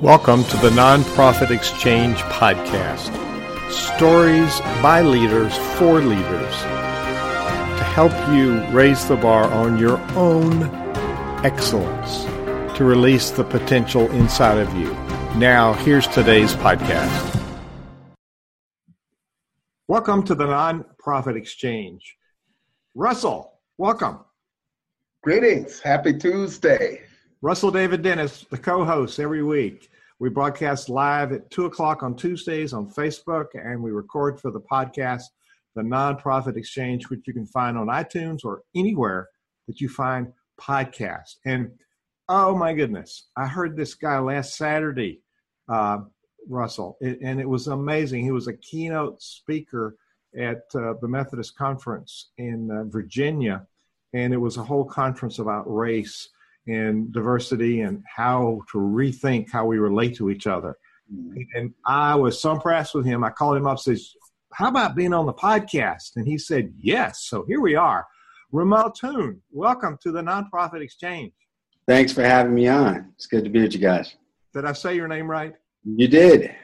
Welcome to the Nonprofit Exchange Podcast. Stories by leaders for leaders to help you raise the bar on your own excellence, to release the potential inside of you. Now, here's today's podcast. Welcome to the Nonprofit Exchange. Russell, welcome. Greetings. Happy Tuesday. Russell David Dennis, the co host every week. We broadcast live at 2 o'clock on Tuesdays on Facebook, and we record for the podcast, The Nonprofit Exchange, which you can find on iTunes or anywhere that you find podcasts. And oh my goodness, I heard this guy last Saturday, uh, Russell, and it was amazing. He was a keynote speaker at uh, the Methodist Conference in uh, Virginia, and it was a whole conference about race and diversity and how to rethink how we relate to each other. Mm-hmm. And I was so impressed with him. I called him up says, How about being on the podcast? And he said, Yes. So here we are. Romal Tune, welcome to the Nonprofit Exchange. Thanks for having me on. It's good to be with you guys. Did I say your name right? You did. It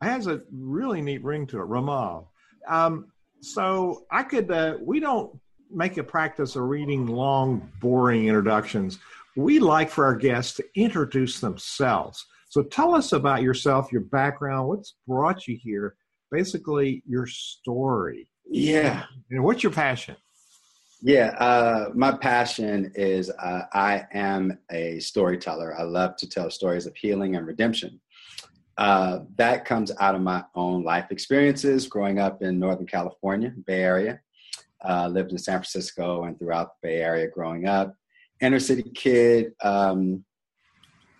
has a really neat ring to it, Romal. Um, so I could, uh, we don't make a practice of reading long, boring introductions we like for our guests to introduce themselves. So tell us about yourself, your background, what's brought you here, basically your story. Yeah. And what's your passion? Yeah, uh, my passion is uh, I am a storyteller. I love to tell stories of healing and redemption. Uh, that comes out of my own life experiences growing up in Northern California, Bay Area. Uh, lived in San Francisco and throughout the Bay Area growing up inner city kid, um,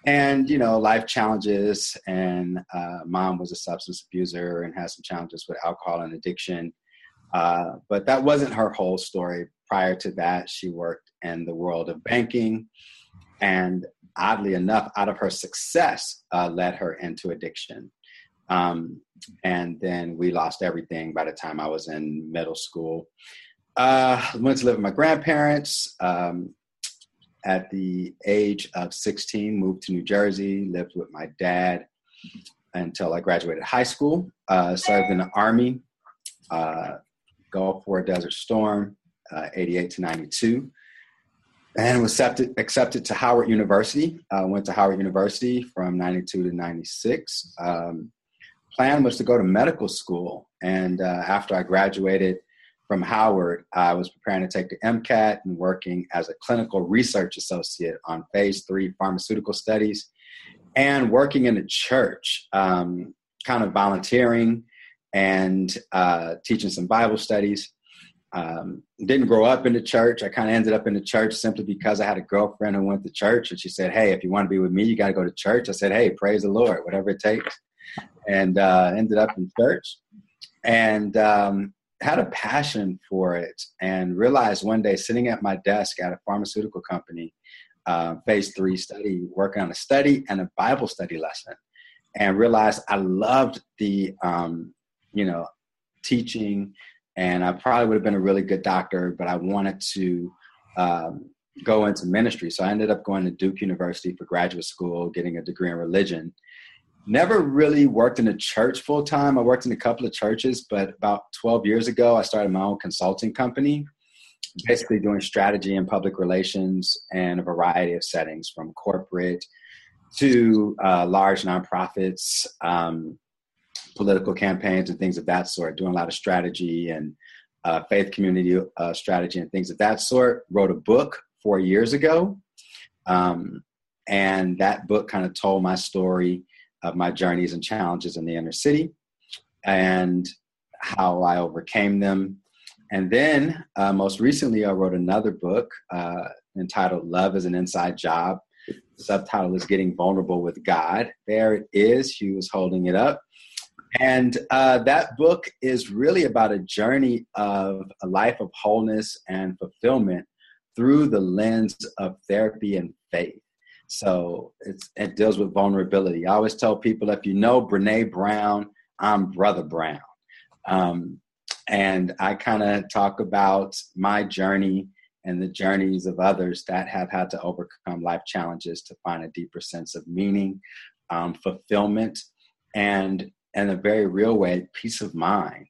and you know, life challenges. And uh, mom was a substance abuser and had some challenges with alcohol and addiction. Uh, but that wasn't her whole story. Prior to that, she worked in the world of banking, and oddly enough, out of her success, uh, led her into addiction. Um, and then we lost everything by the time I was in middle school. Uh, went to live with my grandparents. Um, at the age of 16, moved to New Jersey, lived with my dad until I graduated high school, uh, served in the Army, uh, Gulf War Desert Storm, uh, 88 to 92, and was accepted, accepted to Howard University. Uh, went to Howard University from 92 to 96. Um, plan was to go to medical school, and uh, after I graduated, from Howard, I was preparing to take the MCAT and working as a clinical research associate on phase three pharmaceutical studies and working in a church, um, kind of volunteering and uh, teaching some Bible studies. Um, didn't grow up in the church. I kind of ended up in the church simply because I had a girlfriend who went to church and she said, Hey, if you want to be with me, you got to go to church. I said, Hey, praise the Lord, whatever it takes. And uh, ended up in church. And um, had a passion for it and realized one day sitting at my desk at a pharmaceutical company, uh, phase three study, working on a study and a Bible study lesson, and realized I loved the, um, you know, teaching, and I probably would have been a really good doctor, but I wanted to um, go into ministry. So I ended up going to Duke University for graduate school, getting a degree in religion, never really worked in a church full time. I worked in a couple of churches, but about 12 years ago, I started my own consulting company, basically doing strategy and public relations and a variety of settings from corporate to uh, large nonprofits, um, political campaigns, and things of that sort, doing a lot of strategy and uh, faith community uh, strategy and things of that sort. Wrote a book four years ago. Um, and that book kind of told my story of my journeys and challenges in the inner city and how I overcame them. And then, uh, most recently, I wrote another book uh, entitled Love is an Inside Job. The subtitle is Getting Vulnerable with God. There it is. Hugh was holding it up. And uh, that book is really about a journey of a life of wholeness and fulfillment through the lens of therapy and faith. So it deals with vulnerability. I always tell people if you know Brene Brown, I'm Brother Brown. Um, and I kind of talk about my journey and the journeys of others that have had to overcome life challenges to find a deeper sense of meaning, um, fulfillment, and in a very real way, peace of mind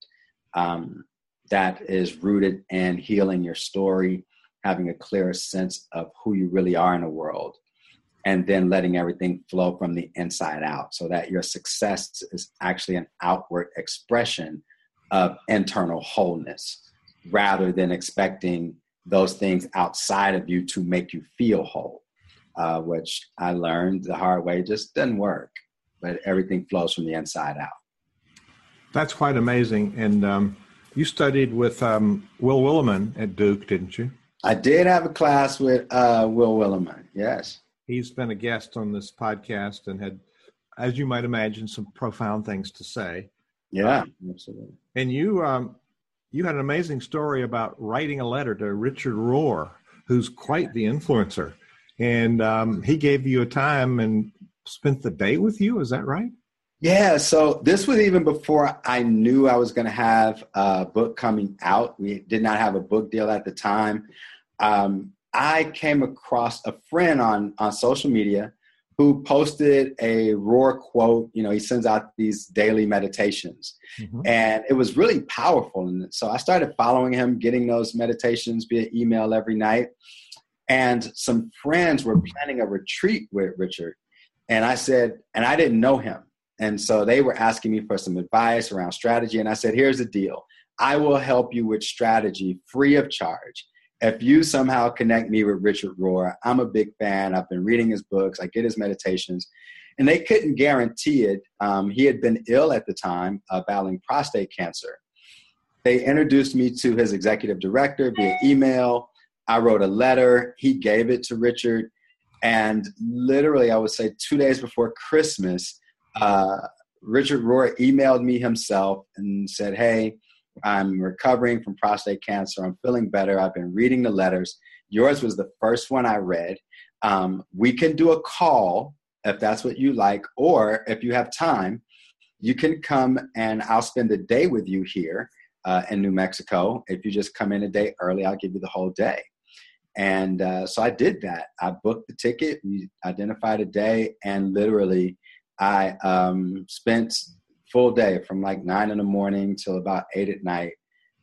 um, that is rooted in healing your story, having a clearer sense of who you really are in the world, and then letting everything flow from the inside out so that your success is actually an outward expression of internal wholeness rather than expecting those things outside of you to make you feel whole, uh, which I learned the hard way just doesn't work. But everything flows from the inside out. That's quite amazing. And um, you studied with um, Will Willimon at Duke, didn't you? I did have a class with uh, Will Willimon. Yes, he's been a guest on this podcast and had, as you might imagine, some profound things to say. Yeah, um, absolutely. And you, um, you had an amazing story about writing a letter to Richard Rohr, who's quite the influencer, and um, he gave you a time and spent the day with you. Is that right? Yeah, so this was even before I knew I was going to have a book coming out. We did not have a book deal at the time. Um, I came across a friend on, on social media who posted a Rohr quote. You know, he sends out these daily meditations, mm-hmm. and it was really powerful. And so I started following him, getting those meditations via email every night. And some friends were planning a retreat with Richard. And I said, and I didn't know him. And so they were asking me for some advice around strategy. And I said, here's the deal I will help you with strategy free of charge if you somehow connect me with Richard Rohr, I'm a big fan. I've been reading his books, I get his meditations, and they couldn't guarantee it. Um, he had been ill at the time, uh, battling prostate cancer. They introduced me to his executive director via email. I wrote a letter. He gave it to Richard. And literally, I would say two days before Christmas, uh, Richard Rohr emailed me himself and said, Hey, I'm recovering from prostate cancer. I'm feeling better. I've been reading the letters. Yours was the first one I read. Um, we can do a call if that's what you like, or if you have time, you can come and I'll spend a day with you here uh, in New Mexico. If you just come in a day early, I'll give you the whole day. And uh, so I did that. I booked the ticket, we identified a day, and literally I um, spent full day from like nine in the morning till about eight at night,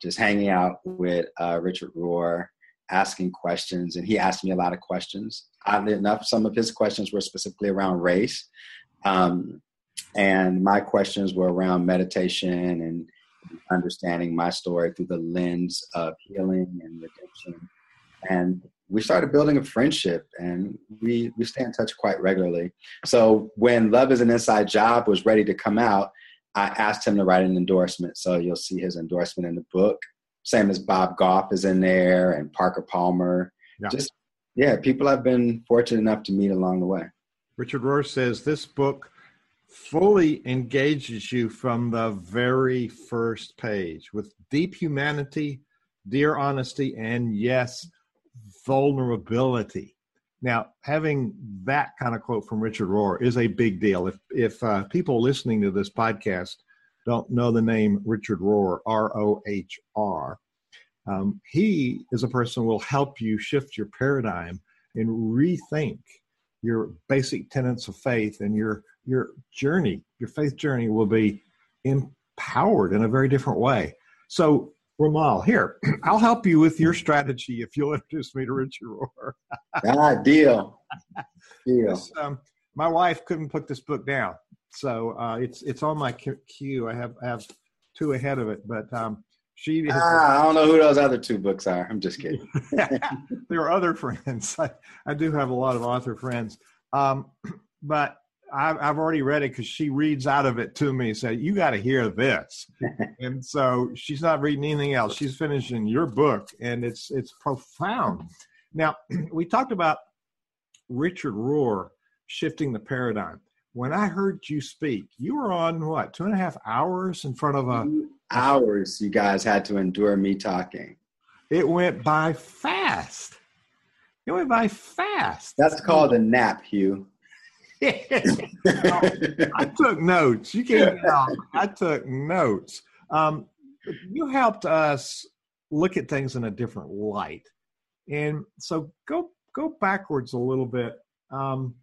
just hanging out with uh, Richard Rohr, asking questions. And he asked me a lot of questions. Oddly enough, some of his questions were specifically around race. Um, and my questions were around meditation and understanding my story through the lens of healing and redemption. And we started building a friendship and we, we stay in touch quite regularly. So when Love is an Inside Job was ready to come out, I asked him to write an endorsement. So you'll see his endorsement in the book. Same as Bob Goff is in there and Parker Palmer. Yeah. Just, yeah, people I've been fortunate enough to meet along the way. Richard Rohr says this book fully engages you from the very first page with deep humanity, dear honesty, and yes, vulnerability. Now, having that kind of quote from Richard Rohr is a big deal. If if uh, people listening to this podcast don't know the name Richard Rohr, R O H R, um, he is a person who will help you shift your paradigm and rethink your basic tenets of faith, and your your journey, your faith journey, will be empowered in a very different way. So Romal, here, I'll help you with your strategy if you'll introduce me to Richard Rohr. ah, deal. Deal. This, um, my wife couldn't put this book down, so uh, it's it's on my queue. I have I have two ahead of it, but um, she. Has, ah, I don't know who those other two books are. I'm just kidding. there are other friends. I, I do have a lot of author friends, um, but I've, I've already read it because she reads out of it to me. Said you got to hear this, and so she's not reading anything else. She's finishing your book, and it's it's profound. Now we talked about Richard Rohr shifting the paradigm. When I heard you speak, you were on what two and a half hours in front of a hours. You guys had to endure me talking. It went by fast. It went by fast. That's called a nap, Hugh. I took notes. You can't I took notes. Um, you helped us look at things in a different light, and so go go backwards a little bit. Um,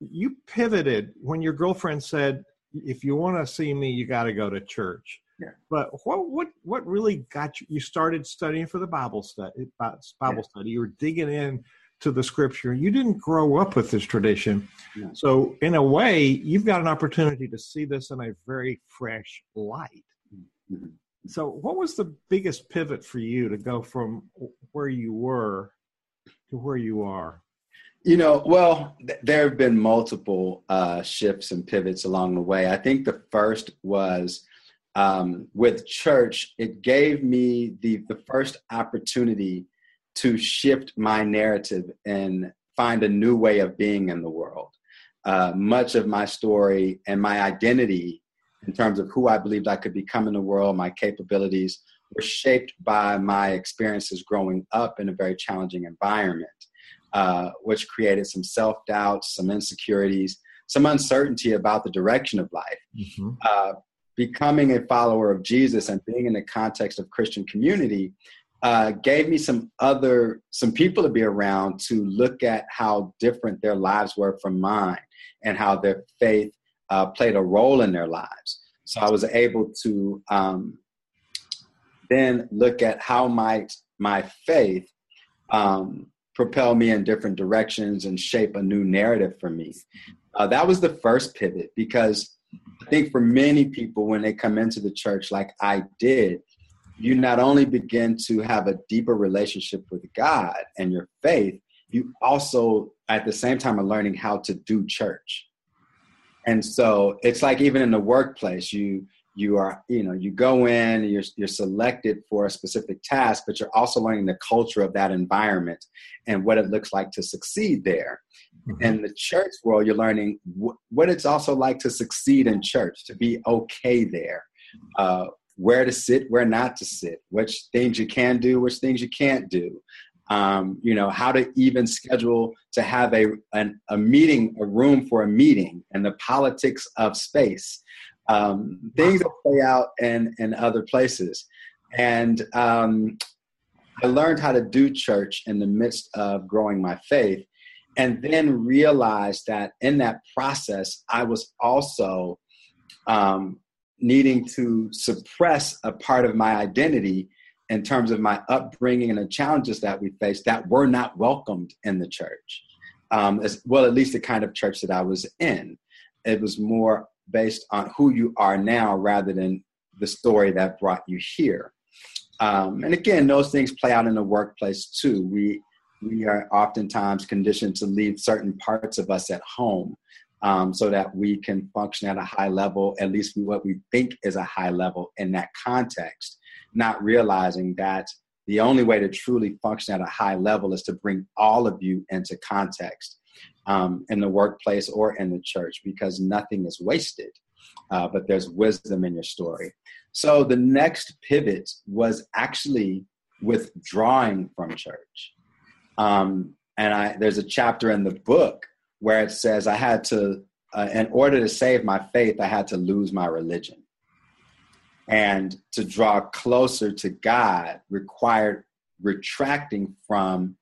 you pivoted when your girlfriend said, "If you want to see me, you got to go to church." Yeah. But what what what really got you? You started studying for the Bible study. Bible Yeah. study. You were digging in to the Scripture. You didn't grow up with this tradition, No. so in a way, you've got an opportunity to see this in a very fresh light. Mhm. So, what was the biggest pivot for you to go from where you were to where you are? You know, well, th- there have been multiple uh, shifts and pivots along the way. I think the first was um, with church, it gave me the, the first opportunity to shift my narrative and find a new way of being in the world. Uh, much of my story and my identity, in terms of who I believed I could become in the world, my capabilities, were shaped by my experiences growing up in a very challenging environment uh, which created some self doubt, some insecurities, some uncertainty about the direction of life. Mm-hmm. Uh, becoming a follower of Jesus and being in the context of Christian community uh, gave me some other some people to be around to look at how different their lives were from mine and how their faith uh, played a role in their lives. So I was able to um, then look at how might my faith um, propel me in different directions and shape a new narrative for me. Uh, that was the first pivot because I think for many people, when they come into the church like I did, you not only begin to have a deeper relationship with God and your faith, you also at the same time are learning how to do church. And so it's like even in the workplace, you you are you know you go in you're, you're selected for a specific task but you're also learning the culture of that environment and what it looks like to succeed there Mhm. in the church world you're learning wh- what it's also like to succeed in church to be okay there uh, where to sit where not to sit which things you can do which things you can't do um, you know how to even schedule to have a, an, a meeting a room for a meeting and the politics of space um, things that play out in, in other places. And um, I learned how to do church in the midst of growing my faith, and then realized that in that process, I was also um, needing to suppress a part of my identity in terms of my upbringing and the challenges that we faced that were not welcomed in the church. Um, as well, at least the kind of church that I was in. It was more based on who you are now rather than the story that brought you here. Um, and again, those things play out in the workplace too. We we are oftentimes conditioned to leave certain parts of us at home um, so that we can function at a high level, at least what we think is a high level in that context, not realizing that the only way to truly function at a high level is to bring all of you into context um, in the workplace or in the church because nothing is wasted, uh, but there's wisdom in your story. So the next pivot was actually withdrawing from church. Um, and I, there's a chapter in the book where it says I had to, uh, in order to save my faith, I had to lose my religion. And to draw closer to God required retracting from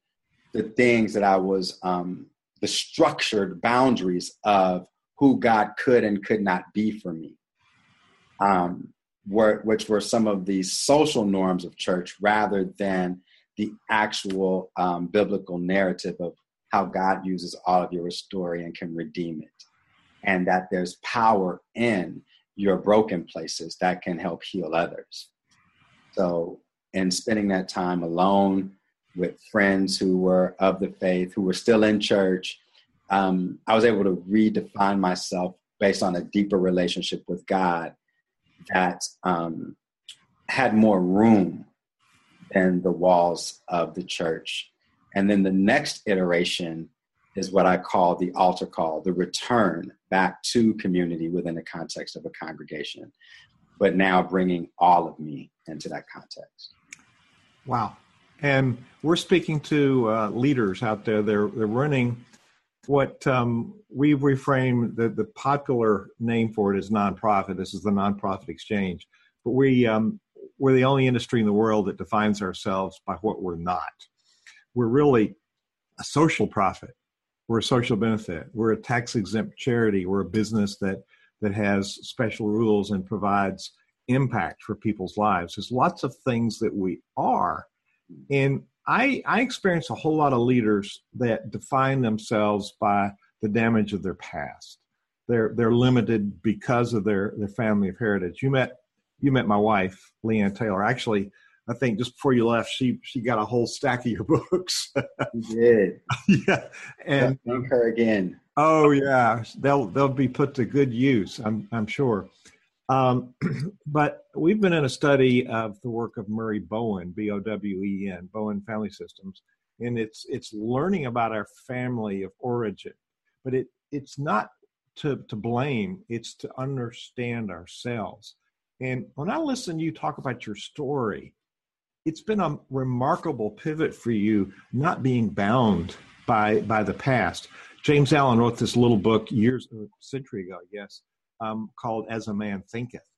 the things that I was, um, the structured boundaries of who God could and could not be for me, um, were, which were some of the social norms of church rather than the actual um, biblical narrative of how God uses all of your story and can redeem it. And that there's power in your broken places that can help heal others. So, in spending that time alone with friends who were of the faith, who were still in church, um, I was able to redefine myself based on a deeper relationship with God that um, had more room than the walls of the church. And then the next iteration is what I call the altar call, the return back to community within the context of a congregation, but now bringing all of me into that context. Wow. And we're speaking to uh, leaders out there. They're, they're running what um, we've reframed the, the popular name for it is nonprofit. This is the nonprofit exchange. But we, um, we're the only industry in the world that defines ourselves by what we're not. We're really a social profit. we're a social benefit. We're a tax exempt charity. We're a business that that has special rules and provides impact for people's lives. There's lots of things that we are. And I, I experience a whole lot of leaders that define themselves by the damage of their past. They're they're limited because of their their family of heritage. You met you met my wife, Leanne Taylor. Actually, I think just before you left, she she got a whole stack of your books. you did. yeah, and thank her again. Oh yeah, they'll they'll be put to good use. I'm I'm sure. Um, but we've been in a study of the work of Murray Bowen, B O W E N, Bowen Family Systems, and it's it's learning about our family of origin. But it it's not to to blame; it's to understand ourselves. And when I listen to you talk about your story, it's been a remarkable pivot for you, not being bound by by the past. James Allen wrote this little book years, a century ago, I guess, um, called As a Man Thinketh.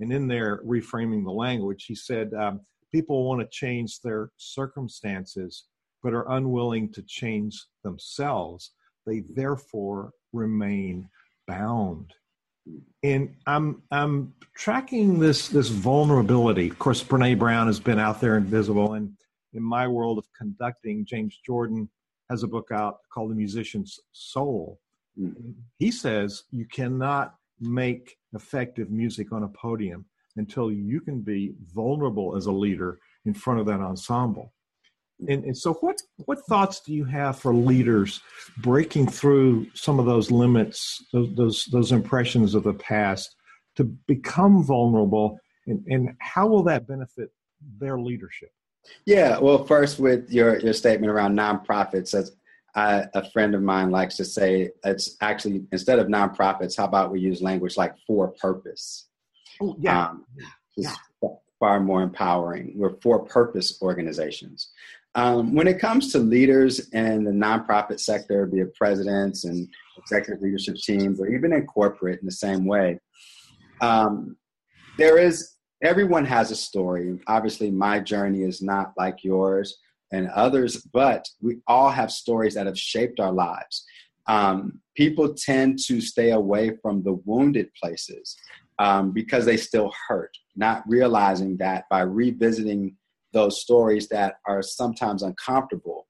And in there, reframing the language, he said, um, People want to change their circumstances, but are unwilling to change themselves. They therefore remain bound. And I'm I'm tracking this this vulnerability. Of course, Brene Brown has been out there invisible, and in my world of conducting, James Jordan has a book out called The Musician's Soul. Mm-hmm. He says you cannot make effective music on a podium until you can be vulnerable as a leader in front of that ensemble. And, and, so what what thoughts do you have for leaders breaking through some of those limits those those, those impressions of the past to become vulnerable and, and how will that benefit their leadership yeah well first with your your statement around nonprofits as I, a friend of mine likes to say it's actually instead of nonprofits, how about we use language like for purpose? Oh, yeah. Um, yeah. Far more empowering. We're for purpose organizations. Um, when it comes to leaders in the nonprofit sector, be it presidents and executive leadership teams, or even in corporate in the same way, um, there is everyone has a story. Obviously, my journey is not like yours and others, but we all have stories that have shaped our lives. Um, people tend to stay away from the wounded places um, because they still hurt, not realizing that by revisiting those stories that are sometimes uncomfortable,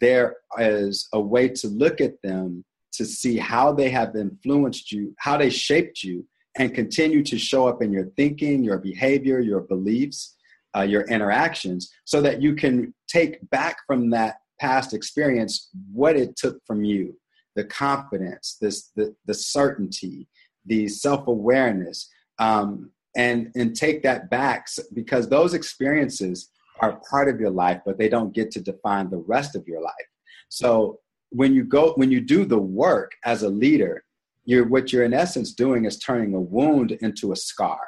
there is a way to look at them to see how they have influenced you, how they shaped you, and continue to show up in your thinking, your behavior, your beliefs, uh, your interactions so that you can take back from that past experience what it took from you the confidence this the, the certainty the self-awareness um, and and take that back because those experiences are part of your life but they don't get to define the rest of your life so when you go when you do the work as a leader you're what you're in essence doing is turning a wound into a scar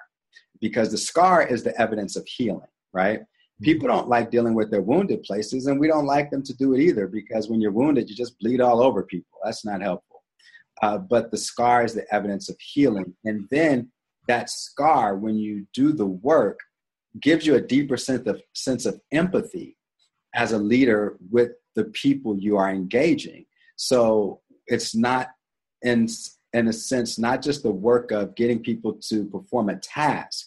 because the scar is the evidence of healing right? Mm-hmm. People don't like dealing with their wounded places, and we don't like them to do it either because when you're wounded, you just bleed all over people. That's not helpful. Uh, but the scar is the evidence of healing. And then that scar, when you do the work, gives you a deeper sense of, sense of empathy as a leader with the people you are engaging. So it's not, in, in a sense, not just the work of getting people to perform a task,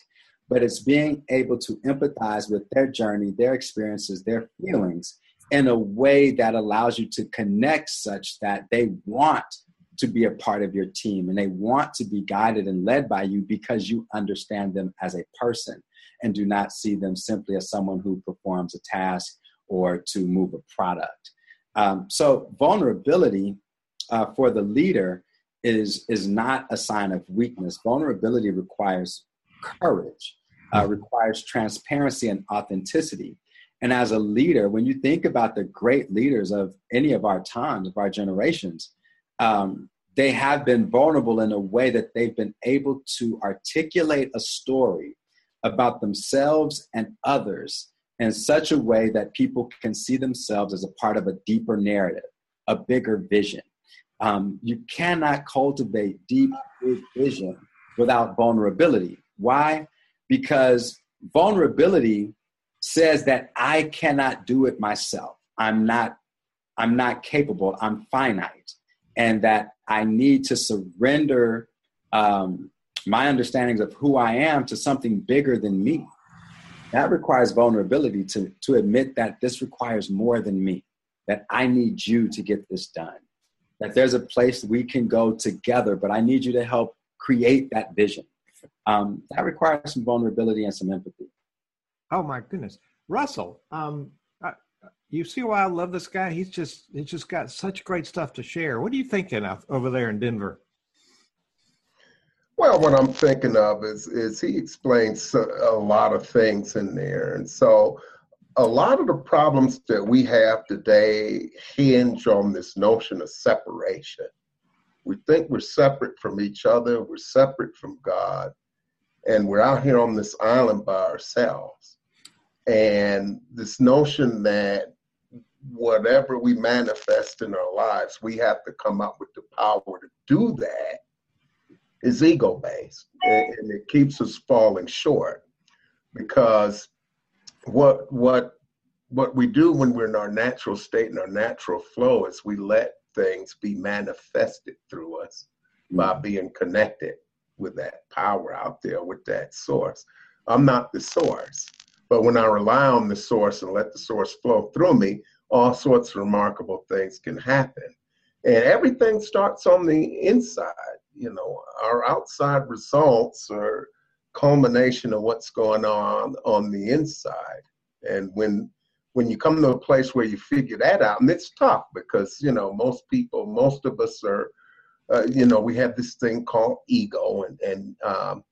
but it's being able to empathize with their journey, their experiences, their feelings in a way that allows you to connect such that they want to be a part of your team and they want to be guided and led by you because you understand them as a person and do not see them simply as someone who performs a task or to move a product. Um, so, vulnerability uh, for the leader is, is not a sign of weakness. Vulnerability requires courage uh, requires transparency and authenticity. And as a leader, when you think about the great leaders of any of our times, of our generations, um, they have been vulnerable in a way that they've been able to articulate a story about themselves and others in such a way that people can see themselves as a part of a deeper narrative, a bigger vision. Um, you cannot cultivate deep vision without vulnerability. Why? because vulnerability says that I cannot do it myself. I'm not I'm not capable, I'm finite, and that I need to surrender um, my understandings of who I am to something bigger than me. That requires vulnerability to, to admit that this requires more than me, that I need you to get this done, that there's a place we can go together, but I need you to help create that vision. Um, that requires some vulnerability and some empathy. Oh my goodness, Russell, um, you see why I love this guy? He's just he's just got such great stuff to share. What are you thinking of over there in Denver? Well, what I'm thinking of is is he explains a lot of things in there, and so a lot of the problems that we have today hinge on this notion of separation. We think we're separate from each other, we're separate from God, and we're out here on this island by ourselves. And this notion that whatever we manifest in our lives, we have to come up with the power to do that is ego based. And, it keeps us falling short because what what what we do when we're in our natural state and our natural flow is we let things be manifested through us by mm-hmm. being connected with that power out there with that source. I'm not the source, but when I rely on the source and let the source flow through me, all sorts of remarkable things can happen. And everything starts on the inside. You know, our outside results are culmination of what's going on on the inside. And when when you come to a place where you figure that out, and it's tough because you know most people, most of us are, uh, you know, we have this thing called ego, and and um,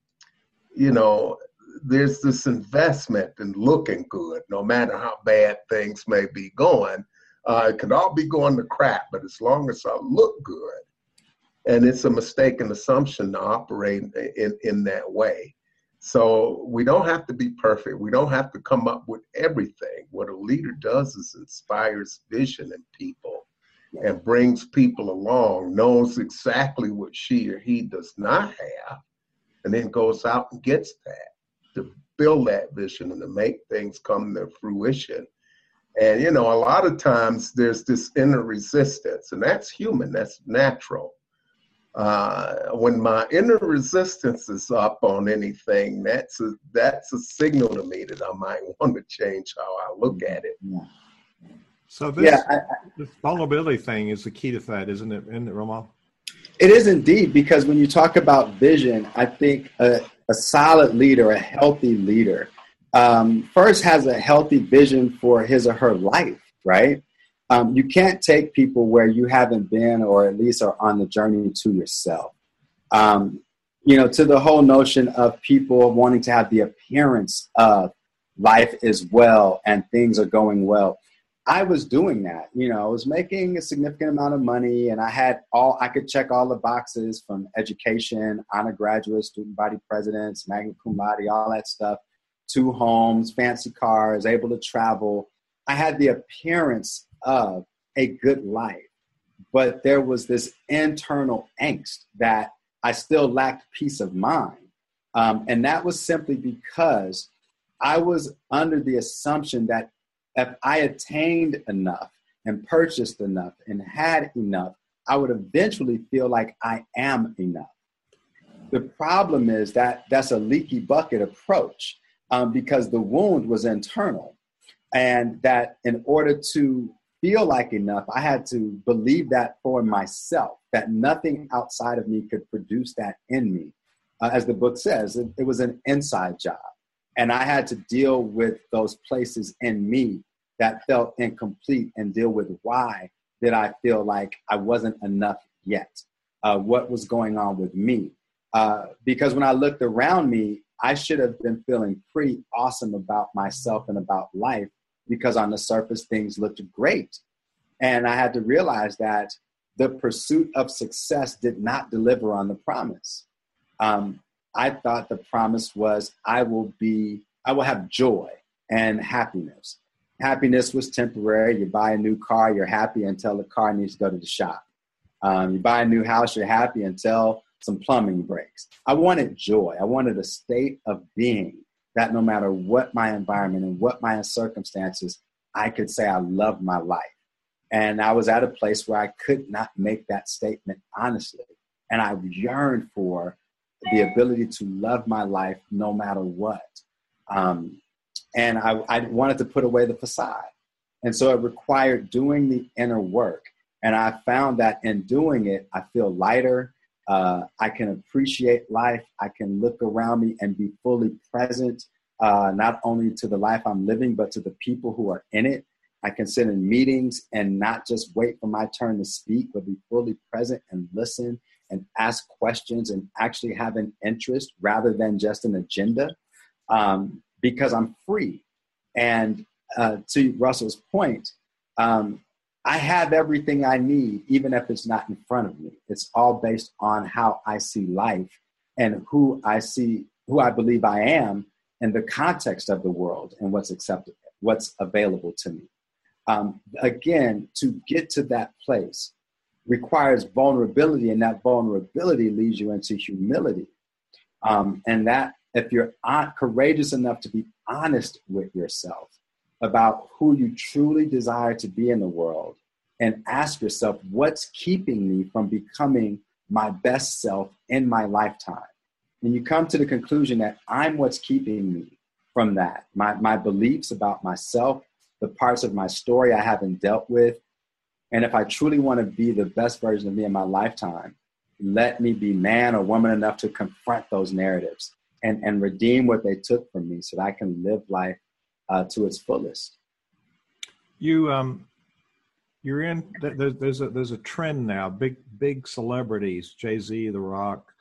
you know there's this investment in looking good, no matter how bad things may be going. Uh, it could all be going to crap, but as long as I look good, and it's a mistaken assumption to operate in, in that way. So we don't have to be perfect. We don't have to come up with everything. What a leader does is inspires vision in people and brings people along, knows exactly what she or he does not have, and then goes out and gets that to build that vision and to make things come to fruition. And you know, a lot of times there's this inner resistance, and that's human, that's natural. Uh, when my inner resistance is up on anything, that's a that's a signal to me that I might want to change how I look at it. So this, yeah, I, this vulnerability thing is the key to that, isn't it? Isn't it, Romal? It is indeed because when you talk about vision, I think uh, a solid leader, a healthy leader, um, first has a healthy vision for his or her life, right? Um, you can't take people where you haven't been or at least are on the journey to yourself. Um, you know, to the whole notion of people wanting to have the appearance of life is well and things are going well. I was doing that. You know, I was making a significant amount of money and I had all, I could check all the boxes from education, honor graduate, student body presidents, magna cum laude, all that stuff, two homes, fancy cars, able to travel. I had the appearance of a good life, but there was this internal angst that I still lacked peace of mind. Um, and that was simply because I was under the assumption that if I attained enough and purchased enough and had enough, I would eventually feel like I am enough. The problem is that that's a leaky bucket approach um, because the wound was internal. And that in order to feel like enough, I had to believe that for myself, that nothing outside of me could produce that in me. Uh, as the book says, it, it was an inside job. And I had to deal with those places in me that felt incomplete and deal with why did I feel like I wasn't enough yet? Uh, what was going on with me? Uh, because when I looked around me, I should have been feeling pretty awesome about myself and about life because on the surface things looked great. And I had to realize that the pursuit of success did not deliver on the promise. Um, I thought the promise was I will be, I will have joy and happiness happiness was temporary. You buy a new car, you're happy until the car needs to go to the shop. Um, you buy a new house, you're happy until some plumbing breaks. I wanted joy. I wanted a state of being that no matter what my environment and what my circumstances, I could say I love my life. And I was at a place where I could not make that statement honestly. And I yearned for the ability to love my life no matter what. Um, and I, I wanted to put away the facade. And so it required doing the inner work. And I found that in doing it, I feel lighter. Uh, I can appreciate life. I can look around me and be fully present, uh, not only to the life I'm living, but to the people who are in it. I can sit in meetings and not just wait for my turn to speak, but be fully present and listen and ask questions and actually have an interest rather than just an agenda um, because I'm free. And uh, to Russell's point, um, I have everything I need, even if it's not in front of me. It's all based on how I see life and who I see, who I believe I am in the context of the world and what's accepted, what's available to me. Um, again, to get to that place requires vulnerability, and that vulnerability leads you into humility. Um, and that, if you're courageous enough to be honest with yourself about who you truly desire to be in the world, and ask yourself, what's keeping me from becoming my best self in my lifetime? And you come to the conclusion that I'm what's keeping me from that. My, my beliefs about myself, the parts of my story I haven't dealt with. And if I truly want to be the best version of me in my lifetime, let me be man or woman enough to confront those narratives and, and redeem what they took from me so that I can live life uh, to its fullest. You um, you're in there's there's a there's a trend now. Big big celebrities, Jay Z, The Rock,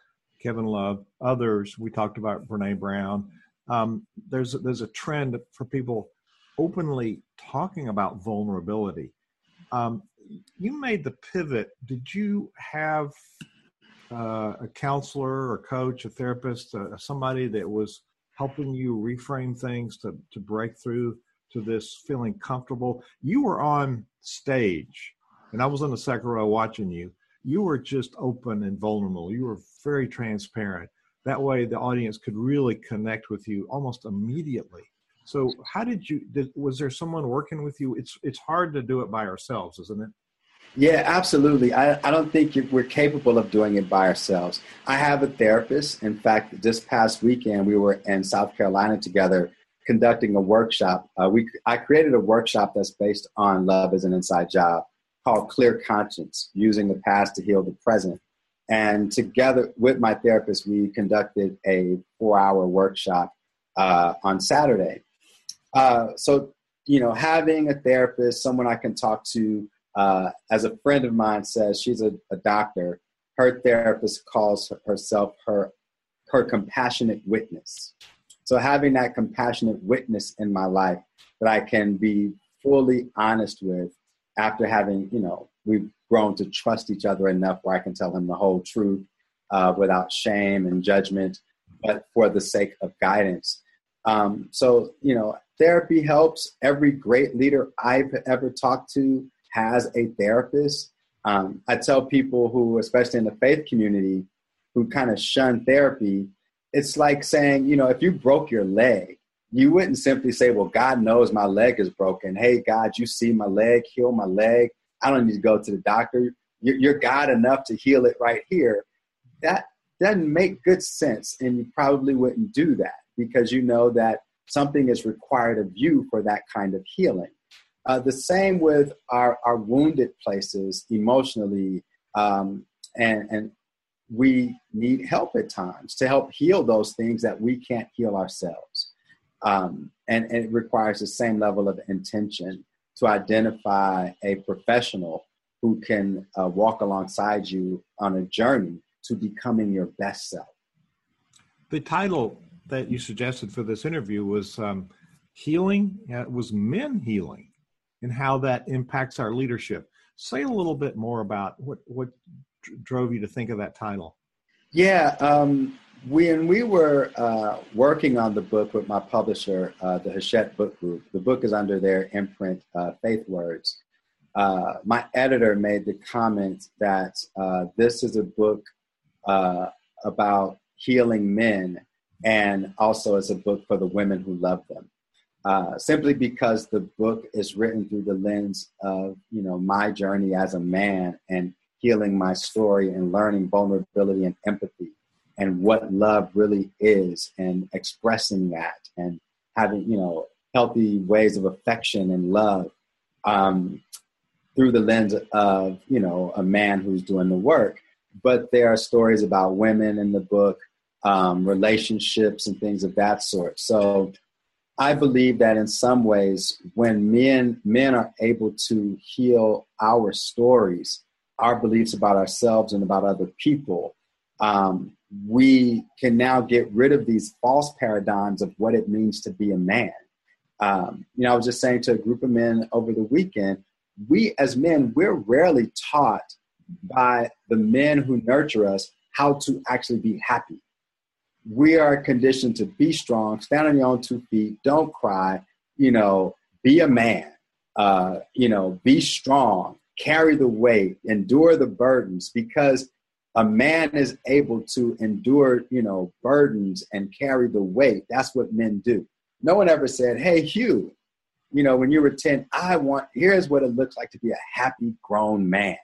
Kevin Love, others. We talked about Brene Brown. Um, there's there's a trend for people openly talking about vulnerability. Um, you made the pivot. Did you have uh, a counselor or coach, a therapist, uh, somebody that was helping you reframe things to to break through to this feeling comfortable? You were on stage, and I was in the second row watching you. You were just open and vulnerable. You were very transparent. That way, the audience could really connect with you almost immediately. So, how did you? Did, was there someone working with you? It's it's hard to do it by ourselves, isn't it? Yeah, absolutely. I, I don't think we're capable of doing it by ourselves. I have a therapist. In fact, this past weekend, we were in South Carolina together conducting a workshop. Uh, we I created a workshop that's based on love as an inside job called Clear Conscience, using the past to heal the present. And together with my therapist, we conducted a four-hour workshop uh, on Saturday. Uh, so, you know, having a therapist, someone I can talk to, uh, as a friend of mine says, she's a, a doctor. Her therapist calls herself her her compassionate witness. So having that compassionate witness in my life that I can be fully honest with after having, you know, we've grown to trust each other enough where I can tell him the whole truth uh, without shame and judgment, but for the sake of guidance. Um, so, you know, therapy helps. Every great leader I've ever talked to has a therapist. Um, I tell people who, especially in the faith community, who kind of shun therapy, it's like saying, you know, if you broke your leg, you wouldn't simply say, well, God knows my leg is broken. Hey, God, you see my leg, heal my leg. I don't need to go to the doctor. You're God enough to heal it right here. That doesn't make good sense. And you probably wouldn't do that because you know that something is required of you for that kind of healing. Uh, the same with our, our wounded places emotionally um, and, and we need help at times to help heal those things that we can't heal ourselves. Um, and, and, it requires the same level of intention to identify a professional who can uh, walk alongside you on a journey to becoming your best self. The title that you suggested for this interview was um, Healing, it was Men Healing, and how that impacts our leadership. Say a little bit more about what, what drove you to think of that title? Yeah, um, when we were uh, working on the book with my publisher, uh, the Hachette Book Group, the book is under their imprint, uh, FaithWords. Uh, my editor made the comment that uh, this is a book uh, about healing men and also as a book for the women who love them. Uh, simply because the book is written through the lens of you know my journey as a man and healing my story and learning vulnerability and empathy and what love really is and expressing that and having you know healthy ways of affection and love um, through the lens of you know a man who's doing the work. But there are stories about women in the book um, relationships and things of that sort. So I believe that in some ways, when men men are able to heal our stories, our beliefs about ourselves and about other people, um, we can now get rid of these false paradigms of what it means to be a man. Um, you know, I was just saying to a group of men over the weekend, we as men, we're rarely taught by the men who nurture us how to actually be happy we are conditioned to be strong, stand on your own two feet, don't cry, you know, be a man, uh, you know, be strong, carry the weight, endure the burdens, because a man is able to endure, you know, burdens and carry the weight. That's what men do. No one ever said, Hey, Hugh, you know, when you were 10, I want, here's what it looks like to be a happy grown man.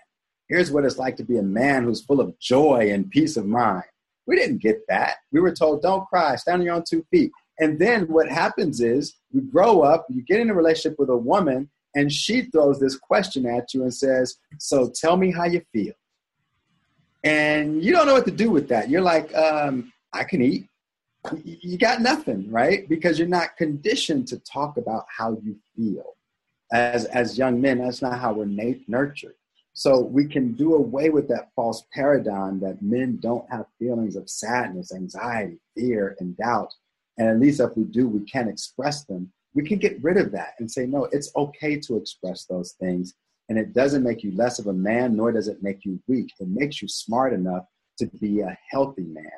Here's what it's like to be a man who's full of joy and peace of mind. We didn't get that. We were told, don't cry, stand on your own two feet. And then what happens is you grow up, you get in a relationship with a woman, and she throws this question at you and says, So tell me how you feel. And you don't know what to do with that. You're like, um, I can eat. You got nothing, right? Because you're not conditioned to talk about how you feel. As, as young men, that's not how we're nurtured. So we can do away with that false paradigm that men don't have feelings of sadness, anxiety, fear, and doubt. And at least if we do, we can express them. We can get rid of that and say, no, it's okay to express those things. And it doesn't make you less of a man, nor does it make you weak. It makes you smart enough to be a healthy man.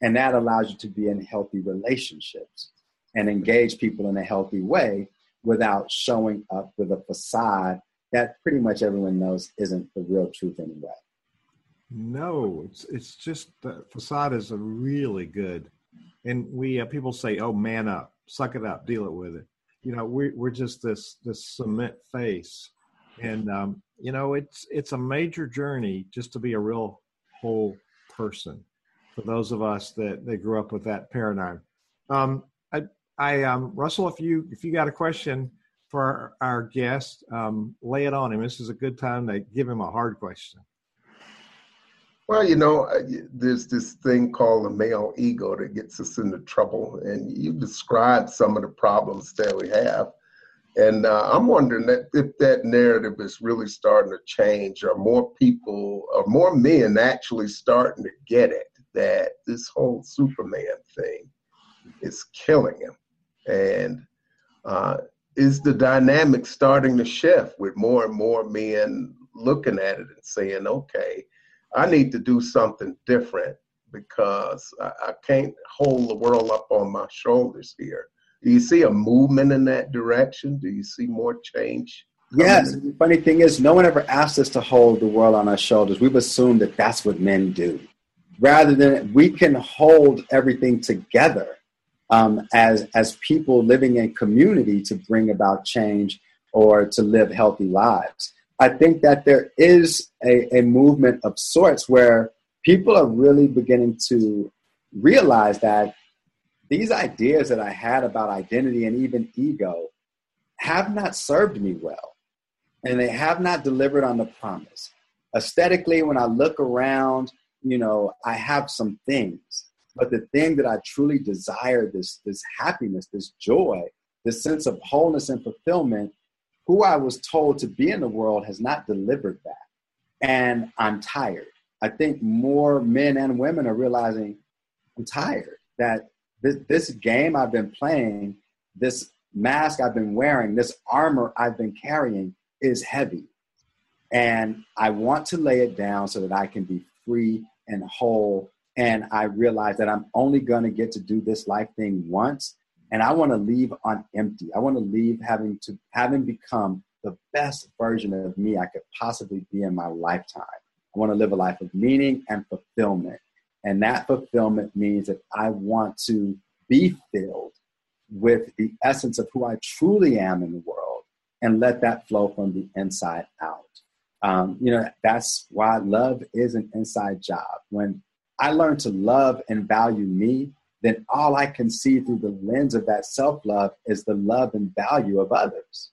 And that allows you to be in healthy relationships and engage people in a healthy way without showing up with a facade that pretty much everyone knows isn't the real truth anyway. No, it's it's just the facade is a really good, and we uh, people say, "Oh, man up, suck it up, deal it with it." You know, we're we're just this this cement face, and um, you know, it's it's a major journey just to be a real whole person. For those of us that that grew up with that paradigm, um, I I um, Russell, if you if you got a question, for our, guest. Um, lay it on him. This is a good time to give him a hard question. Well, you know, there's this thing called the male ego that gets us into trouble, and you described some of the problems that we have. And uh, I'm wondering that if that narrative is really starting to change, or more people, or more men actually starting to get it that this whole Superman thing is killing him, and uh, is the dynamic starting to shift with more and more men looking at it and saying, okay, I need to do something different because I, I can't hold the world up on my shoulders here. Do you see a movement in that direction? Do you see more change? Yes. The funny thing is, no one ever asked us to hold the world on our shoulders. We've assumed that that's what men do. Rather than we can hold everything together um, as as people living in community to bring about change or to live healthy lives. I think that there is a, a movement of sorts where people are really beginning to realize that these ideas that I had about identity and even ego have not served me well, and they have not delivered on the promise. Aesthetically, when I look around, you know, I have some things, but the thing that I truly desire, this, this happiness, this joy, this sense of wholeness and fulfillment, who I was told to be in the world has not delivered that. And I'm tired. I think more men and women are realizing I'm tired that this, this game I've been playing, this mask I've been wearing, this armor I've been carrying is heavy. And I want to lay it down so that I can be free and whole and I realized that I'm only going to get to do this life thing once, and I want to leave on empty. I want to leave having to having become the best version of me I could possibly be in my lifetime. I want to live a life of meaning and fulfillment, and that fulfillment means that I want to be filled with the essence of who I truly am in the world and let that flow from the inside out. Um, you know, that's why love is an inside job. When I learn to love and value me, then all I can see through the lens of that self love is the love and value of others.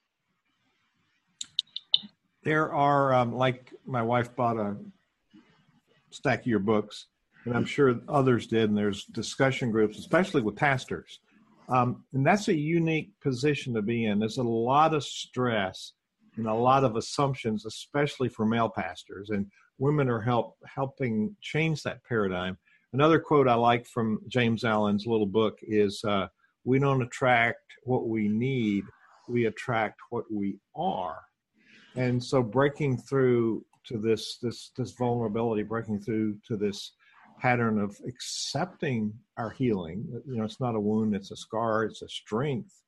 There are, um, like my wife bought a stack of your books, and I'm sure others did, and there's discussion groups, especially with pastors. Um, and that's a unique position to be in. There's a lot of stress and a lot of assumptions, especially for male pastors, and women are help helping change that paradigm. Another quote I like from James Allen's little book is, uh, "We don't attract what we need; we attract what we are." And so, breaking through to this this this vulnerability, breaking through to this pattern of accepting our healing. You know, it's not a wound; it's a scar. It's a strength.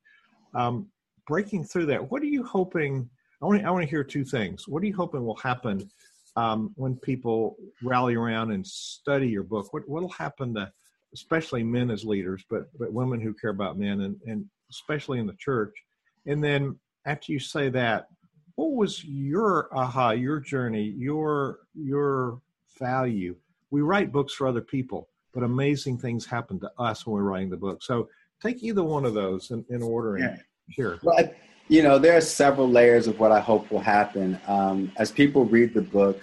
Um, breaking through that. What are you hoping? I want, to, I want to hear two things. What are you hoping will happen um, when people rally around and study your book? What will happen to, especially men as leaders, but but women who care about men, and and especially in the church? And then after you say that, what was your aha, your journey, your your value? We write books for other people, but amazing things happen to us when we're writing the book. So take either one of those in, in order and yeah. share. Well, you know, there are several layers of what I hope will happen. Um, as people read the book,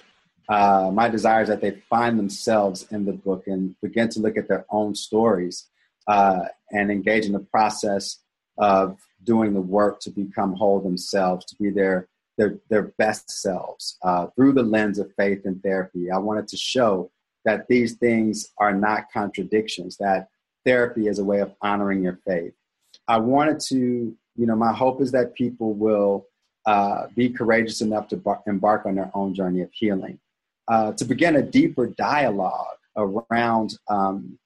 uh, my desire is that they find themselves in the book and begin to look at their own stories uh, and engage in the process of doing the work to become whole themselves, to be their their, their best selves uh, through the lens of faith and therapy. I wanted to show that these things are not contradictions, that therapy is a way of honoring your faith. I wanted to you know, my hope is that people will uh, be courageous enough to bar- embark on their own journey of healing, uh, to begin a deeper dialogue around um,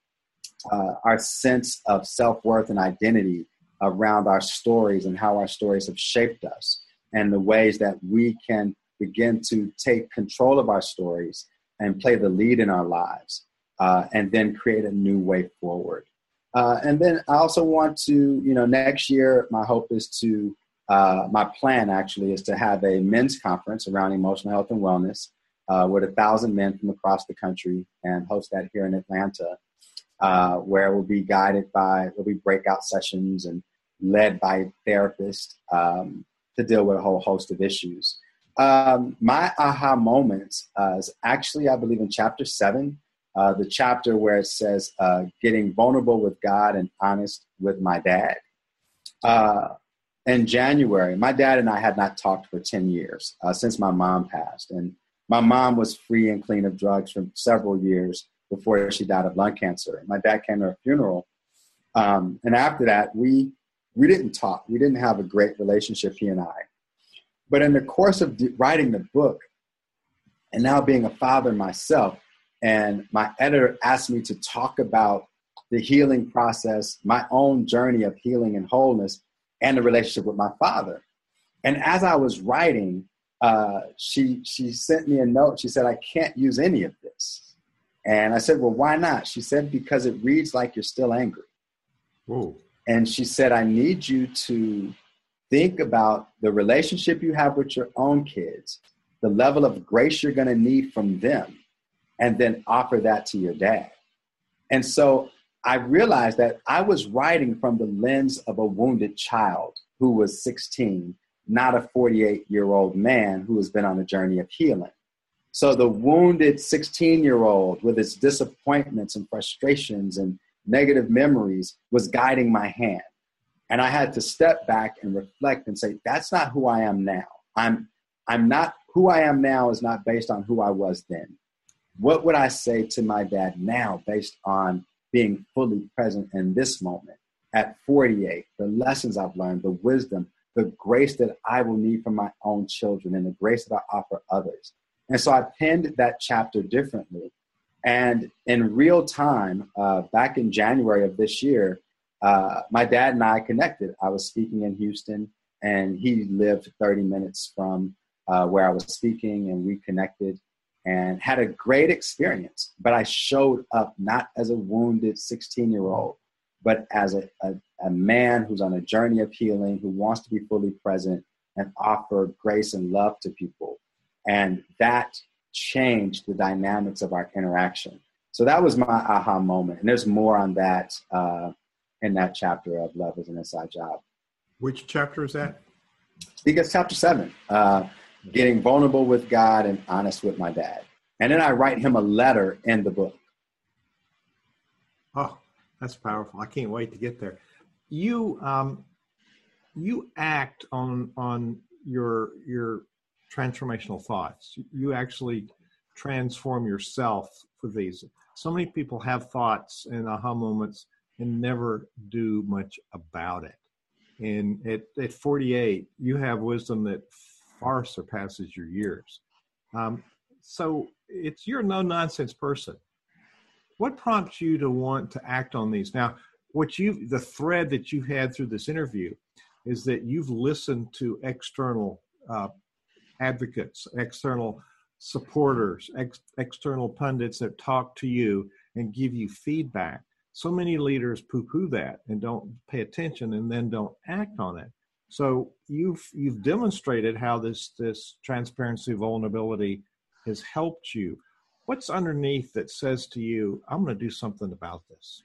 uh, our sense of self worth and identity around our stories and how our stories have shaped us, and the ways that we can begin to take control of our stories and play the lead in our lives, uh, and then create a new way forward. Uh, and then I also want to, you know, next year, my hope is to, uh, my plan actually is to have a men's conference around emotional health and wellness uh, with a thousand men from across the country and host that here in Atlanta, uh, where we'll be guided by, there'll be breakout sessions and led by therapists um, to deal with a whole host of issues. Um, my aha moments uh, is actually, I believe, in chapter seven uh, the chapter where it says uh, getting vulnerable with God and honest with my dad. Uh, in January, my dad and I had not talked for 10 years uh, since my mom passed. And my mom was free and clean of drugs for several years before she died of lung cancer. My dad came to her funeral. Um, and after that, we, we didn't talk. We didn't have a great relationship, he and I. But in the course of writing the book, and now being a father myself, and my editor asked me to talk about the healing process, my own journey of healing and wholeness, and the relationship with my father. And as I was writing, uh, she she sent me a note. She said, "I can't use any of this." And I said, "Well, why not?" She said, "Because it reads like you're still angry." Whoa. And she said, "I need you to think about the relationship you have with your own kids, the level of grace you're going to need from them, and then offer that to your dad. And so I realized that I was writing from the lens of a wounded child who was 16, not a 48 year old man who has been on a journey of healing. So the wounded 16 year old with its disappointments and frustrations and negative memories was guiding my hand. And I had to step back and reflect and say, that's not who I am now. I'm, I'm not, who I am now is not based on who I was then what would I say to my dad now based on being fully present in this moment at 48? The lessons I've learned, the wisdom, the grace that I will need from my own children, and the grace that I offer others. And so I penned that chapter differently. And in real time, uh, back in January of this year, uh, my dad and I connected. I was speaking in Houston, and he lived 30 minutes from uh, where I was speaking, and we connected and had a great experience. But I showed up not as a wounded 16 year old, but as a, a, a man who's on a journey of healing, who wants to be fully present and offer grace and love to people. And that changed the dynamics of our interaction. So that was my aha moment. And there's more on that uh, in that chapter of Love is an Inside Job. Which chapter is that? I think it's chapter seven, uh, getting vulnerable with God and honest with my dad. And then I write him a letter in the book. Oh, that's powerful. I can't wait to get there. You um, you act on on your your transformational thoughts. You actually transform yourself for these. So many people have thoughts and aha moments and never do much about it. And at, at 48, you have wisdom that far surpasses your years. Um, so it's you're a no nonsense person. What prompts you to want to act on these? Now, what you the thread that you had through this interview is that you've listened to external uh, advocates, external supporters, ex- external pundits that talk to you and give you feedback. So many leaders poo-poo that and don't pay attention and then don't act on it. So you've you've demonstrated how this this transparency vulnerability has helped you. What's underneath that says to you, "I'm going to do something about this"?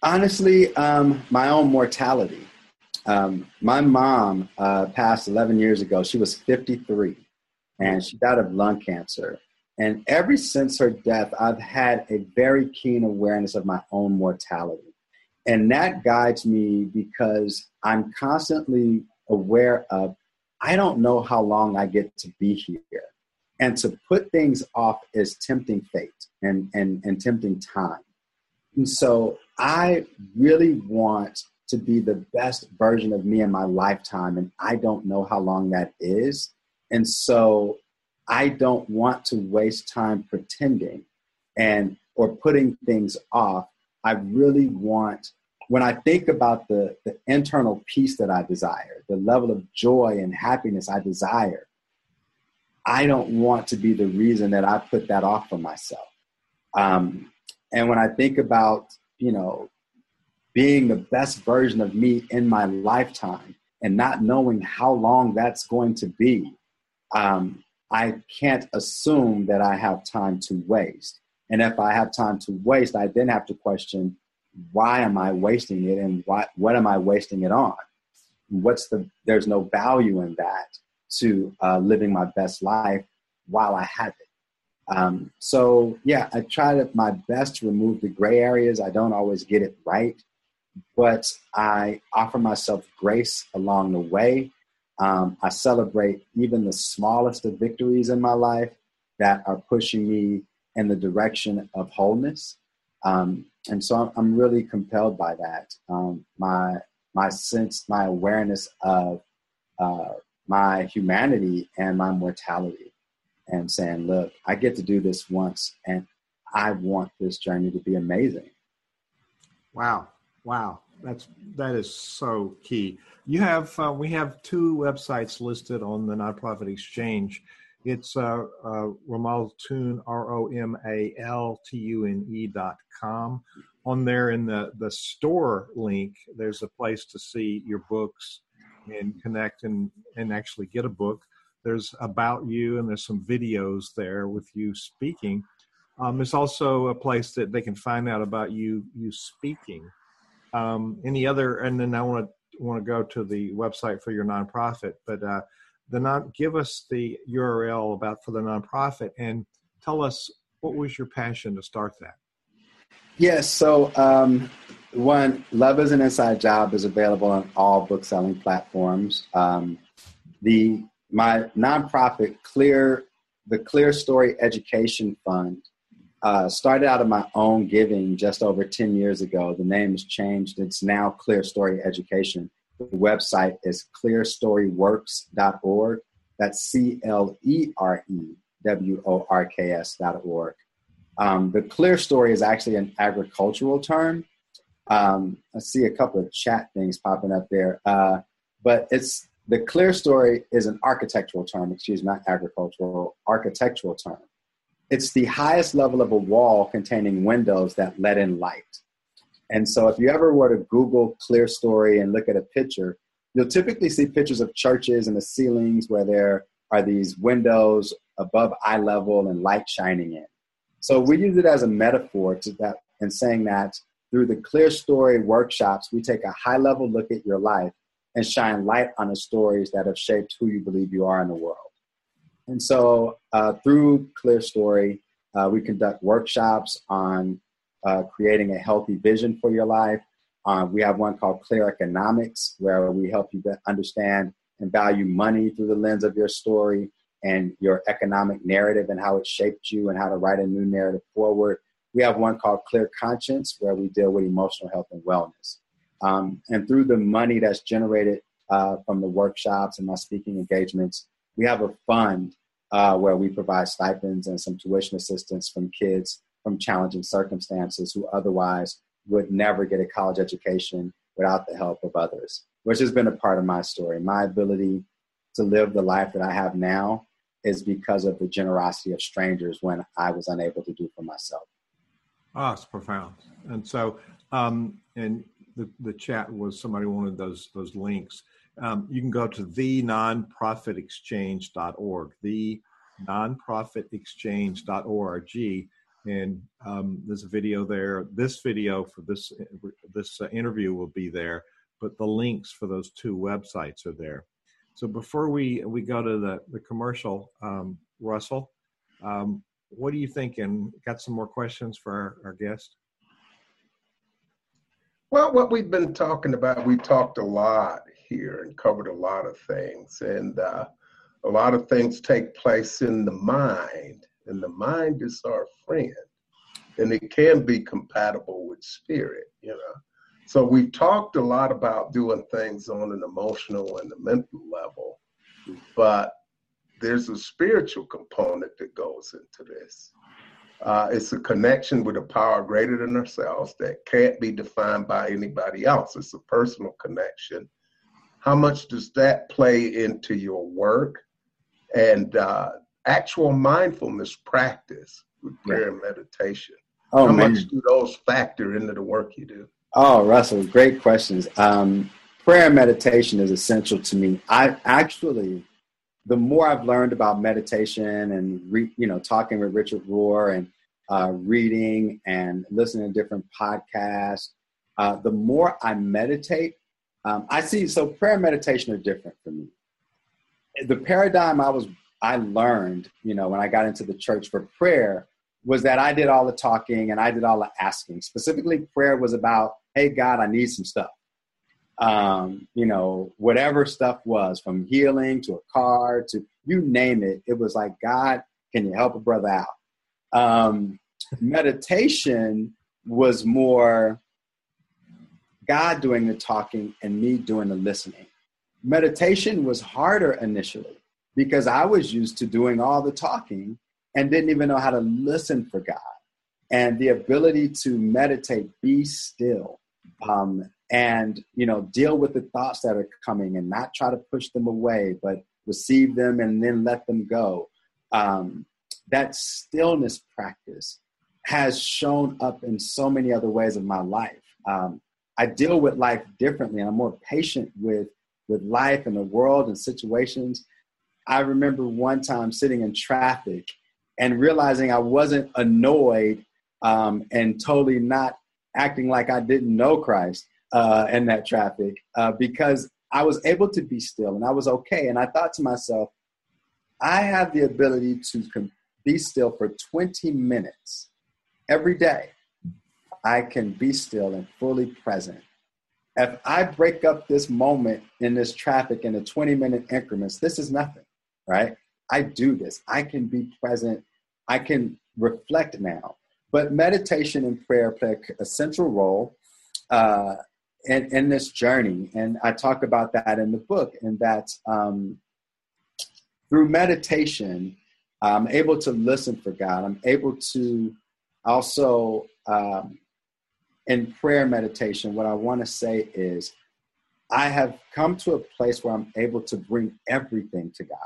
Honestly, um, my own mortality. Um, my mom uh, passed 11 years ago. She was 53, and she died of lung cancer. And ever since her death, I've had a very keen awareness of my own mortality. And that guides me because I'm constantly aware of I don't know how long I get to be here. And to put things off is tempting fate and, and, and tempting time. And so I really want to be the best version of me in my lifetime. And I don't know how long that is. And so I don't want to waste time pretending and or putting things off. I really want when I think about the, the internal peace that I desire, the level of joy and happiness I desire, I don't want to be the reason that I put that off for myself. Um, and when I think about, you know, being the best version of me in my lifetime and not knowing how long that's going to be, um, I can't assume that I have time to waste. And if I have time to waste, I then have to question why am I wasting it and what, what am I wasting it on? What's the, there's no value in that to uh, living my best life while I have it. Um, so yeah, I try to, my best to remove the gray areas. I don't always get it right, but I offer myself grace along the way um, I celebrate even the smallest of victories in my life that are pushing me in the direction of wholeness. Um, and so I'm, really compelled by that. Um, my my sense, my awareness of uh, my humanity and my mortality, and saying, "Look, I get to do this once, and I want this journey to be amazing." Wow! Wow! That's that is so key. You have uh, we have two websites listed on the nonprofit exchange. It's uh, uh, R O M A L T U N E dot com. On there in the the store link, there's a place to see your books and connect and and actually get a book. There's about you and there's some videos there with you speaking. Um, there's also a place that they can find out about you you speaking um, any other, and then I want to want to go to the website for your nonprofit, but uh, the non give us the URL about for the nonprofit and tell us what was your passion to start that. Yes, so um, one Love is an Inside Job is available on all book selling platforms. Um, the my nonprofit Clear the Clerestory Education Fund uh, started out of my own giving just over 10 years ago. The name has changed. It's now Clerestory Education. The website is clerestoryworks.org. That's C L E R E W O R K S.org. Um, the clerestory is actually an agricultural term. Um, I see a couple of chat things popping up there, uh, but it's the clerestory is an architectural term. Excuse me, not agricultural, architectural term. It's the highest level of a wall containing windows that let in light. And so if you ever were to Google clerestory and look at a picture, you'll typically see pictures of churches and the ceilings where there are these windows above eye level and light shining in. So we use it as a metaphor to that and saying that through the Clerestory workshops, we take a high level look at your life and shine light on the stories that have shaped who you believe you are in the world. And so uh, through Clerestory, uh, we conduct workshops on uh, creating a healthy vision for your life. Uh, we have one called Clear Economics, where we help you understand and value money through the lens of your story and your economic narrative and how it shaped you and how to write a new narrative forward. We have one called Clear Conscience, where we deal with emotional health and wellness. Um, and through the money that's generated uh, from the workshops and my speaking engagements, we have a fund uh, where we provide stipends and some tuition assistance from kids from challenging circumstances who otherwise would never get a college education without the help of others, which has been a part of my story. My ability to live the life that I have now is because of the generosity of strangers when I was unable to do for myself. Ah, oh, it's profound. And so, um, and the, the chat was somebody wanted those those links. Um, you can go to the nonprofitexchange.org, the nonprofitexchange.org, and um, there's a video there. This video for this this uh, interview will be there, but the links for those two websites are there. So before we we go to the the commercial, um, Russell, um, what are you thinking? Got some more questions for our, our guest? Well, what we've been talking about, we talked a lot here and covered a lot of things, and uh, a lot of things take place in the mind, and the mind is our friend, and it can be compatible with spirit, you know. So we've talked a lot about doing things on an emotional and a mental level, but there's a spiritual component that goes into this. Uh, it's a connection with a power greater than ourselves that can't be defined by anybody else. It's a personal connection. How much does that play into your work and uh, actual mindfulness practice with prayer and meditation? Oh, How man. much do those factor into the work you do? Oh, Russell, great questions. Um, prayer and meditation is essential to me. I actually the more I've learned about meditation and re, you know talking with Richard Rohr and uh, reading and listening to different podcasts, uh, the more I meditate, um, I see. So prayer and meditation are different for me. The paradigm I was I learned, you know, when I got into the church for prayer was that I did all the talking and I did all the asking. Specifically, prayer was about, hey God, I need some stuff um, you know, whatever stuff was from healing to a car to you name it. It was like, God, can you help a brother out? Um, meditation was more God doing the talking and me doing the listening. Meditation was harder initially because I was used to doing all the talking and didn't even know how to listen for God. And the ability to meditate, be still, um, and you know deal with the thoughts that are coming and not try to push them away but receive them and then let them go. Um, that stillness practice has shown up in so many other ways of my life. Um, i deal with life differently and i'm more patient with with life and the world and situations. I remember one time sitting in traffic and realizing i wasn't annoyed um, and totally not acting like i didn't know christ uh, in that traffic uh, because I was able to be still and I was okay. And I thought to myself, I have the ability to be still for 20 minutes every day. I can be still and fully present. If I break up this moment in this traffic in into 20 minute increments, this is nothing, right? I do this. I can be present. I can reflect now. But meditation and prayer play a central role. Uh, in, in this journey. And I talk about that in the book, and that um, through meditation, I'm able to listen for God. I'm able to also, um, in prayer meditation, what I want to say is, I have come to a place where I'm able to bring everything to God.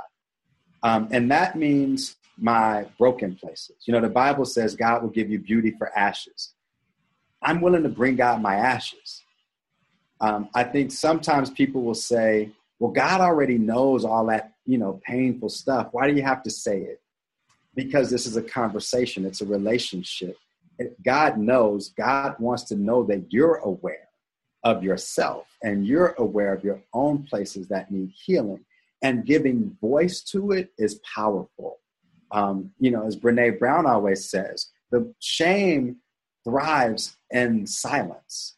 Um, and that means my broken places. You know, the Bible says God will give you beauty for ashes. I'm willing to bring God my ashes. Um, I think sometimes people will say, well, God already knows all that, you know, painful stuff. Why do you have to say it? Because this is a conversation, it's a relationship. God knows, God wants to know that you're aware of yourself and you're aware of your own places that need healing. And giving voice to it is powerful. Um, you know, as Brene Brown always says, the shame thrives in silence.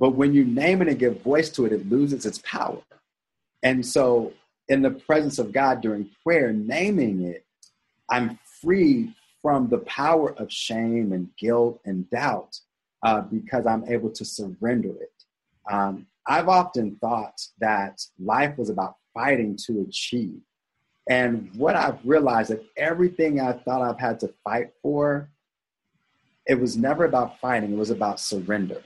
But when you name it and give voice to it, it loses its power. And so, in the presence of God during prayer, naming it, I'm free from the power of shame and guilt and doubt uh, because I'm able to surrender it. Um, I've often thought that life was about fighting to achieve. And what I've realized that everything I thought I've had to fight for, it was never about fighting, it was about surrender.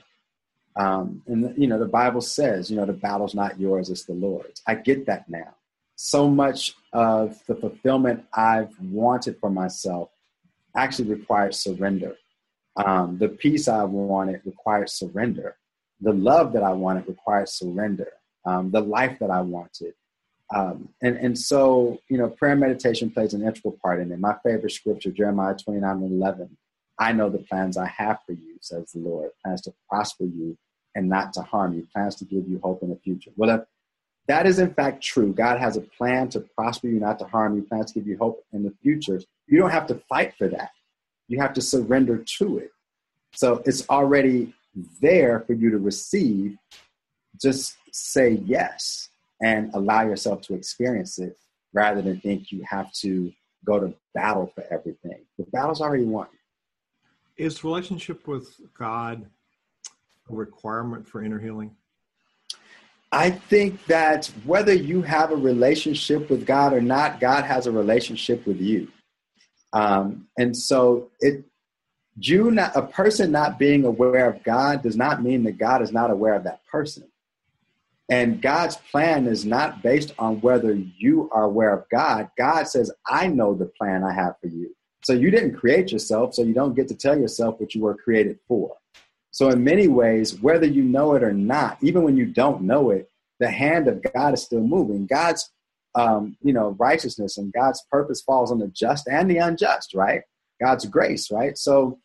Um, and you know, the Bible says, you know, the battle's not yours, it's the Lord's. I get that now. So much of the fulfillment I've wanted for myself actually required surrender. Um, the peace I wanted required surrender. The love that I wanted required surrender. Um, the life that I wanted. Um, and, and so, you know, prayer meditation plays an integral part in it. My favorite scripture, Jeremiah 29 and 11. I know the plans I have for you, says the Lord, plans to prosper you and not to harm you, plans to give you hope in the future. Well, if that is in fact true, God has a plan to prosper you, not to harm you, plans to give you hope in the future. You don't have to fight for that. You have to surrender to it. So it's already there for you to receive. Just say yes and allow yourself to experience it rather than think you have to go to battle for everything. The battle's already won. Is relationship with God a requirement for inner healing? I think that whether you have a relationship with God or not, God has a relationship with you. Um, and so it you not a person not being aware of God does not mean that God is not aware of that person. And God's plan is not based on whether you are aware of God. God says, I know the plan I have for you. So you didn't create yourself, so you don't get to tell yourself what you were created for. So, in many ways, whether you know it or not, even when you don't know it, the hand of God is still moving. God's um, you know, righteousness and God's purpose falls on the just and the unjust, right? God's grace, right? So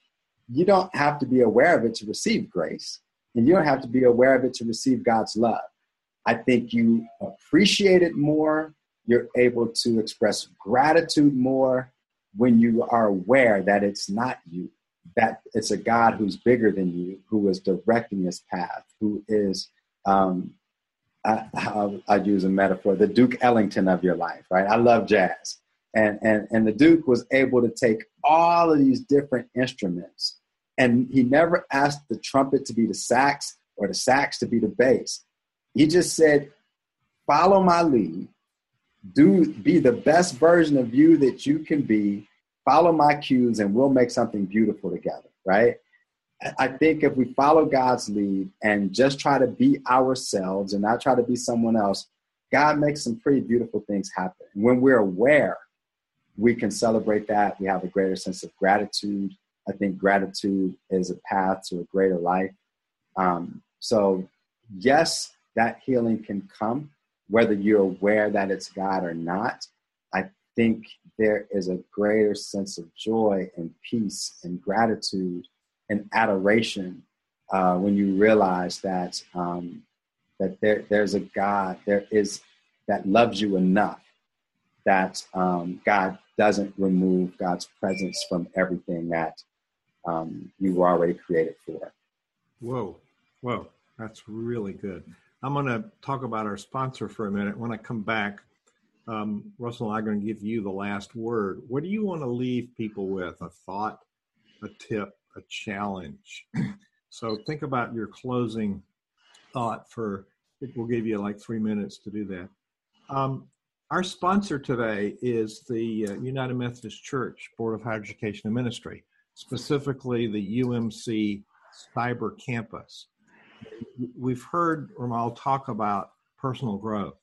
you don't have to be aware of it to receive grace, and you don't have to be aware of it to receive God's love. I think you appreciate it more. You're able to express gratitude more when you are aware that it's not you, that it's a God who's bigger than you, who is directing this path, who is um, I, I'd use a metaphor, the Duke Ellington of your life, right? I love jazz. And, and, and the Duke was able to take all of these different instruments, and he never asked the trumpet to be the sax or the sax to be the bass. He just said, Follow my lead, do be the best version of you that you can be, follow my cues, and we'll make something beautiful together, right? I think if we follow God's lead and just try to be ourselves and not try to be someone else, God makes some pretty beautiful things happen. When we're aware, we can celebrate that. We have a greater sense of gratitude. I think gratitude is a path to a greater life. Um, so, yes, that healing can come, whether you're aware that it's God or not. Think there is a greater sense of joy and peace and gratitude and adoration uh, when you realize that um, that there, there's a God there is that loves you enough that um, God doesn't remove God's presence from everything that um, you were already created for. Whoa, whoa, that's really good. I'm going to talk about our sponsor for a minute. When I come back, um, Russell I'm going to give you the last word. What do you want to leave people with? A thought, a tip, a challenge. so think about your closing thought for, we'll give you like three minutes to do that. Um, our sponsor today is the uh, United Methodist Church Board of Higher Education and Ministry, specifically the UMC Cyber Campus. We've heard Romal talk about personal growth.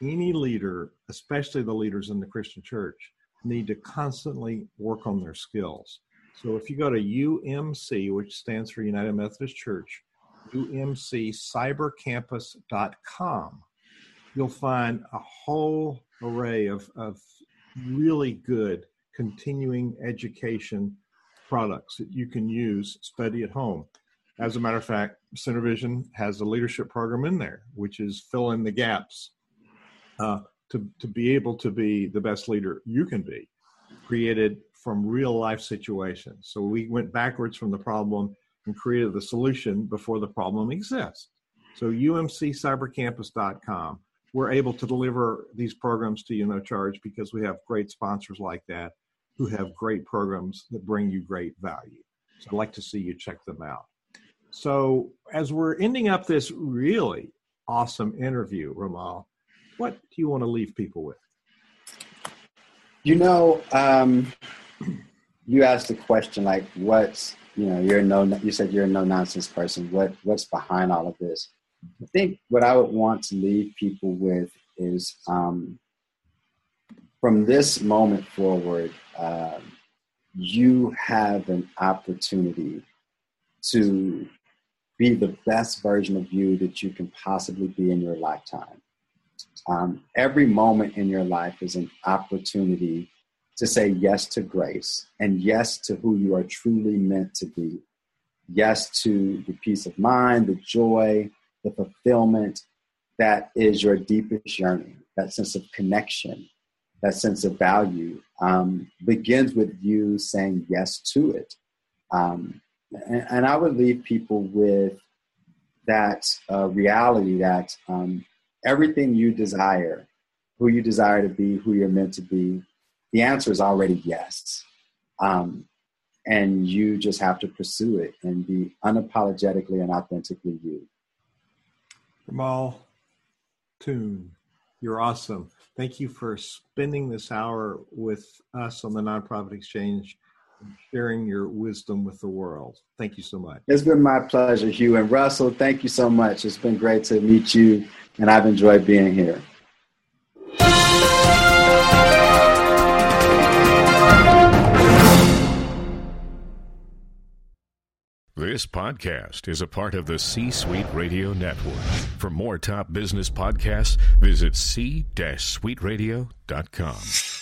Any leader, especially the leaders in the Christian church, need to constantly work on their skills So if you go to UMC, which stands for United Methodist Church, umccybercampus.com, you'll find a whole array of, of really good continuing education products that you can use, study at home. As a matter of fact, SynerVision has a leadership program in there, which is fill in the gaps uh, to, to be able to be the best leader you can be, created from real life situations. So we went backwards from the problem and created the solution before the problem exists. So umccybercampus.com, we're able to deliver these programs to you no charge because we have great sponsors like that who have great programs that bring you great value. So I'd like to see you check them out. So as we're ending up this really awesome interview, Romal, what do you want to leave people with? You know, um, you asked the question like, "What's you know?" You're no. You said you're a no nonsense person. What What's behind all of this? I think what I would want to leave people with is um, from this moment forward, uh, you have an opportunity to be the best version of you that you can possibly be in your lifetime. Um, every moment in your life is an opportunity to say yes to grace and yes to who you are truly meant to be. Yes to the peace of mind, the joy, the fulfillment that is your deepest yearning, that sense of connection, that sense of value um, begins with you saying yes to it. Um, and, and, I would leave people with that uh, reality that um, everything you desire, who you desire to be, who you're meant to be, the answer is already yes. Um, and you just have to pursue it and be unapologetically and authentically you. Romal Tune, you're awesome. Thank you for spending this hour with us on the Nonprofit Exchange sharing your wisdom with the world. Thank you so much. It's been my pleasure, Hugh. And Russell, thank you so much. It's been great to meet you, and I've enjoyed being here. This podcast is a part of the C Suite Radio Network. For more top business podcasts, visit c-suiteradio.com.